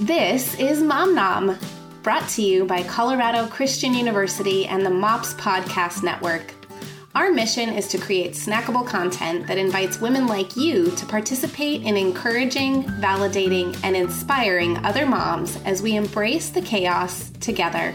This is Mom Nom, brought to you by Colorado Christian University and the MOPS Podcast Network. Our mission is to create snackable content that invites women like you to participate in encouraging, validating, and inspiring other moms as we embrace the chaos together.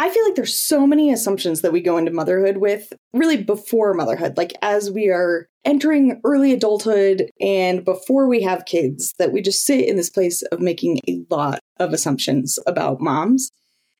I feel like there's so many assumptions that we go into motherhood with really before motherhood, like as we are entering early adulthood and before we have kids, that we just sit in this place of making a lot of assumptions about moms.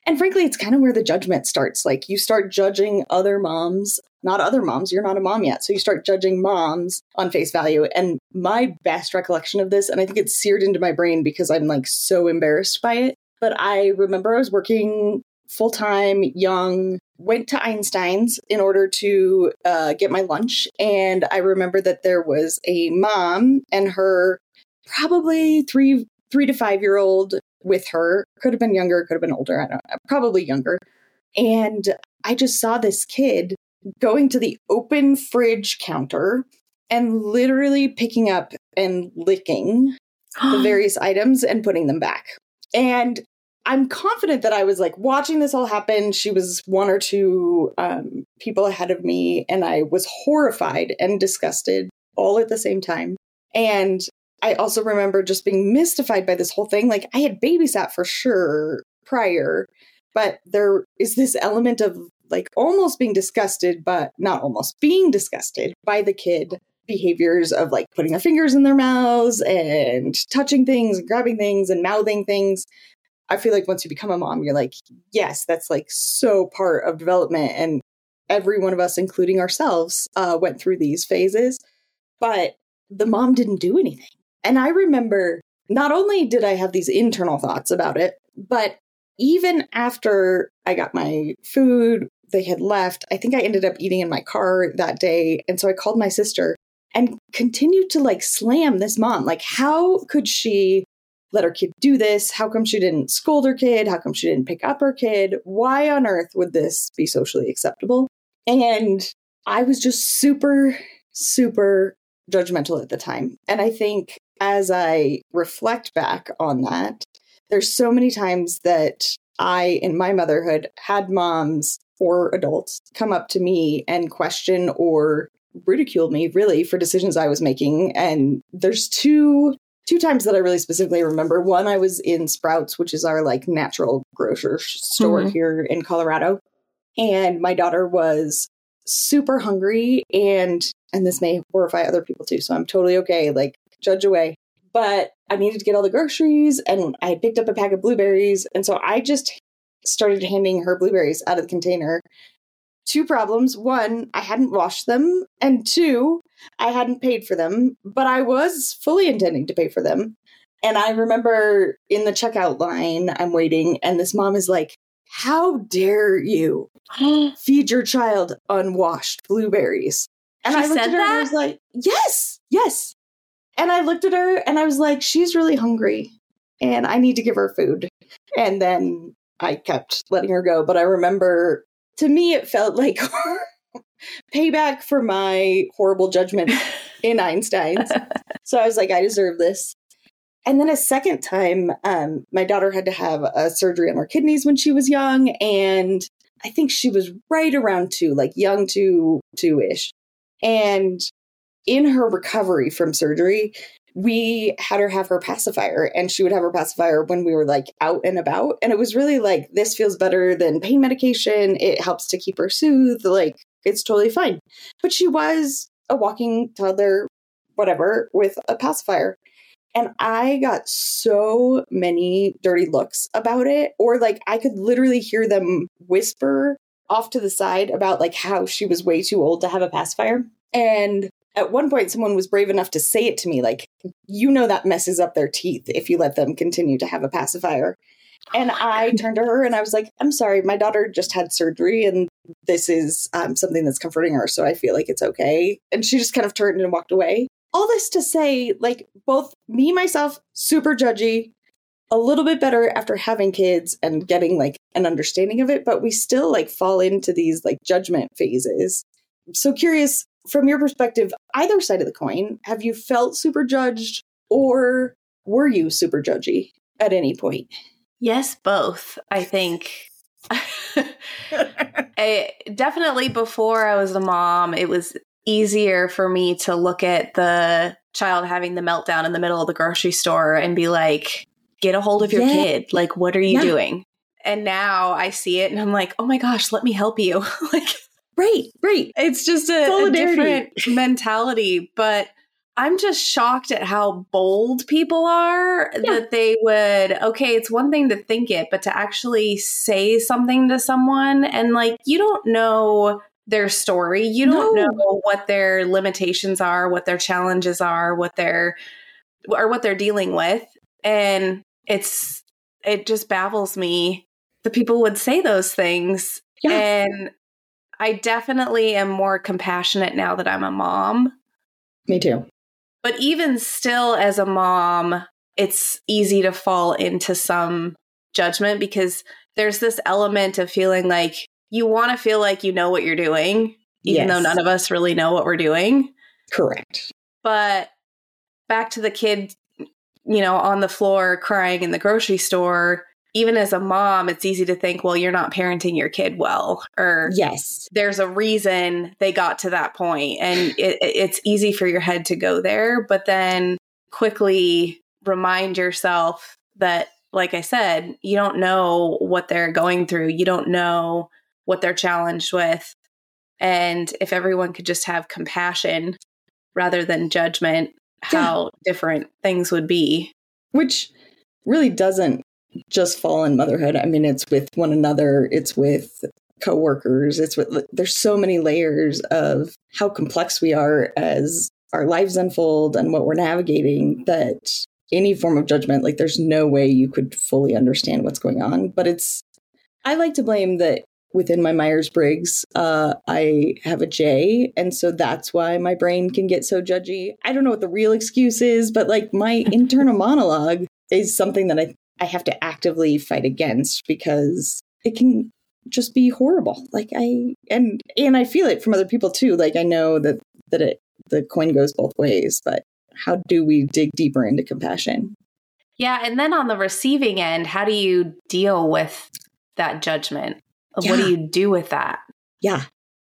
And frankly, it's kind of where the judgment starts. Like you start judging other moms, not other moms. You're not a mom yet. So you start judging moms on face value. And my best recollection of this, and I think it's seared into my brain because I'm like so embarrassed by it. But I remember I was working full time, young, went to Einstein's in order to uh, get my lunch. And I remember that there was a mom and her probably three three to five year old with her. Could have been younger, could have been older. I don't know, probably younger. And I just saw this kid going to the open fridge counter and literally picking up and licking the various items and putting them back. And I'm confident that I was like watching this all happen. She was one or two um, people ahead of me, and I was horrified and disgusted all at the same time. And I also remember just being mystified by this whole thing. Like, I had babysat for sure prior, but there is this element of like almost being disgusted, but not almost being disgusted by the kid behaviors of like putting their fingers in their mouths and touching things and grabbing things and mouthing things I feel like once you become a mom, you're like, yes, that's like so part of development. And every one of us, including ourselves, uh, went through these phases. But the mom didn't do anything. And I remember not only did I have these internal thoughts about it, but even after I got my food, they had left. I think I ended up eating in my car that day. And so I called my sister and continued to like slam this mom. Like, how could she let her kid do this? How come she didn't scold her kid? How come she didn't pick up her kid? Why on earth would this be socially acceptable? And I was just super, super judgmental at the time. And I think as I reflect back on that, there's so many times that I, in my motherhood, had moms or adults come up to me and question or ridicule me really for decisions I was making. And there's two two times that I really specifically remember. One, I was in Sprouts, which is our like natural grocery store mm-hmm. here in Colorado, and my daughter was super hungry and and this may horrify other people too so i'm totally okay like judge away but i needed to get all the groceries and i picked up a pack of blueberries and so i just started handing her blueberries out of the container two problems. One, I hadn't washed them. And two, I hadn't paid for them, but I was fully intending to pay for them. And I remember in the checkout line, I'm waiting, and this mom is like, How dare you feed your child unwashed blueberries? And she I looked at her that? and I was like, Yes, yes. And I looked at her and I was like, She's really hungry and I need to give her food. And then I kept letting her go. But I remember to me, it felt like payback for my horrible judgment in Einstein's. so I was like, I deserve this. And then a second time, um, my daughter had to have a surgery on her kidneys when she was young, and I think she was right around two, like young two, two ish. And in her recovery from surgery, we had her have her pacifier and she would have her pacifier when we were like out and about and it was really like this feels better than pain medication it helps to keep her soothed like it's totally fine. But she was a walking toddler whatever with a pacifier. And i got so many dirty looks about it or like i could literally hear them whisper off to the side about like how she was way too old to have a pacifier. And at one point someone was brave enough to say it to me like you know that messes up their teeth if you let them continue to have a pacifier. And i turned to her and i was like i'm sorry my daughter just had surgery and this is um, something that's comforting her so i feel like it's okay and she just kind of turned and walked away all this to say like both me myself super judgy a little bit better after having kids and getting like an understanding of it but we still like fall into these like judgment phases so curious from your perspective, either side of the coin, have you felt super judged or were you super judgy at any point? Yes, both. I think. I, definitely before I was a mom, it was easier for me to look at the child having the meltdown in the middle of the grocery store and be like, get a hold of your yeah. kid. Like, what are you yeah. doing? And now I see it and I'm like, oh my gosh, let me help you. like, right, right. It's just a, a different mentality. But I'm just shocked at how bold people are yeah. that they would, okay, it's one thing to think it, but to actually say something to someone and like, you don't know their story. You don't no. know what their limitations are, what their challenges are, what they're, or what they're dealing with. And it's, it just baffles me that people would say those things. Yeah. And I definitely am more compassionate now that I'm a mom. Me too. But even still, as a mom, it's easy to fall into some judgment because there's this element of feeling like you want to feel like you know what you're doing, even yes. though none of us really know what we're doing. Correct. But back to the kid, you know, on the floor crying in the grocery store, even as a mom, it's easy to think, well, you're not parenting your kid well, or yes, there's a reason they got to that point, and it, it's easy for your head to go there. But then quickly remind yourself that, like I said, you don't know what they're going through, you don't know what they're challenged with, and if everyone could just have compassion rather than judgment, how yeah. different things would be. Which really doesn't just fall in motherhood. I mean, it's with one another, it's with coworkers, it's with there's so many layers of how complex we are as our lives unfold and what we're navigating that any form of judgment like there's no way you could fully understand what's going on, but it's I like to blame that within my Myers-Briggs, uh, I have a J, and so that's why my brain can get so judgy. I don't know what the real excuse is, but like my internal monologue is something that I I have to actively fight against because it can just be horrible. Like I and and I feel it from other people too. Like I know that that it the coin goes both ways, but how do we dig deeper into compassion? Yeah, and then on the receiving end, how do you deal with that judgment? Yeah. What do you do with that? Yeah.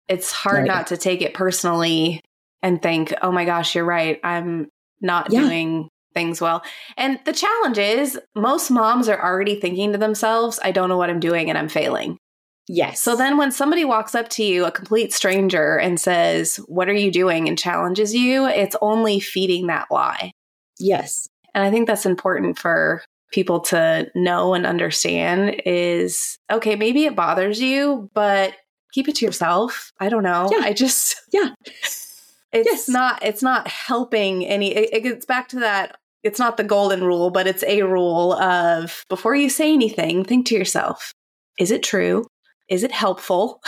It's hard not to take it personally and think, "Oh my gosh, you're right. I'm not yeah. doing things well. And the challenge is most moms are already thinking to themselves, I don't know what I'm doing and I'm failing. Yes. So then when somebody walks up to you, a complete stranger, and says, What are you doing? and challenges you, it's only feeding that lie. Yes. And I think that's important for people to know and understand is okay, maybe it bothers you, but keep it to yourself. I don't know. Yeah. I just Yeah. It's yes. not it's not helping any it, it gets back to that it's not the golden rule, but it's a rule of before you say anything, think to yourself, is it true? Is it helpful?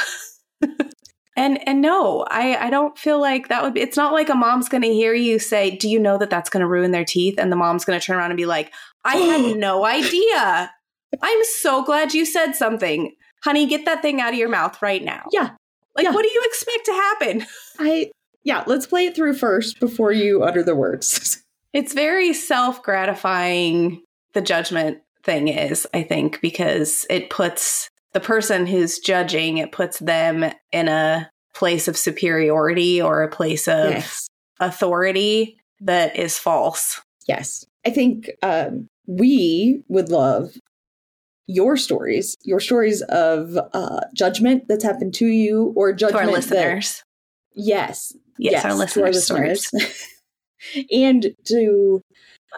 and and no, I I don't feel like that would be it's not like a mom's going to hear you say, "Do you know that that's going to ruin their teeth?" and the mom's going to turn around and be like, "I had no idea." I'm so glad you said something. Honey, get that thing out of your mouth right now. Yeah. Like yeah. what do you expect to happen? I yeah, let's play it through first before you utter the words. It's very self gratifying, the judgment thing is, I think, because it puts the person who's judging, it puts them in a place of superiority or a place of yes. authority that is false. Yes. I think um, we would love your stories, your stories of uh, judgment that's happened to you or judgment. To our listeners. That, yes. Yes, yes, our listeners. Our listeners. and to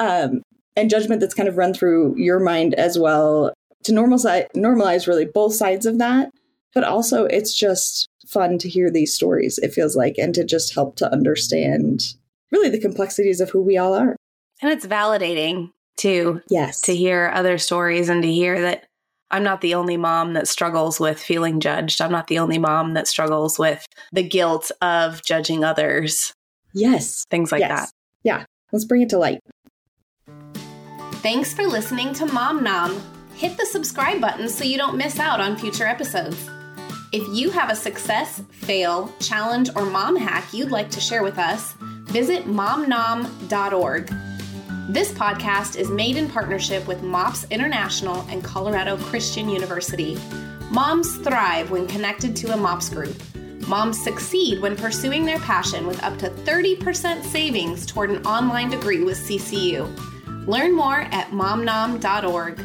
um, and judgment that's kind of run through your mind as well to normalize normalize really both sides of that but also it's just fun to hear these stories it feels like and to just help to understand really the complexities of who we all are and it's validating too yes to hear other stories and to hear that I'm not the only mom that struggles with feeling judged. I'm not the only mom that struggles with the guilt of judging others. Yes. Things like yes. that. Yeah. Let's bring it to light. Thanks for listening to Mom Nom. Hit the subscribe button so you don't miss out on future episodes. If you have a success, fail, challenge, or mom hack you'd like to share with us, visit momnom.org. This podcast is made in partnership with MOPS International and Colorado Christian University. Moms thrive when connected to a MOPS group. Moms succeed when pursuing their passion with up to 30% savings toward an online degree with CCU. Learn more at momnom.org.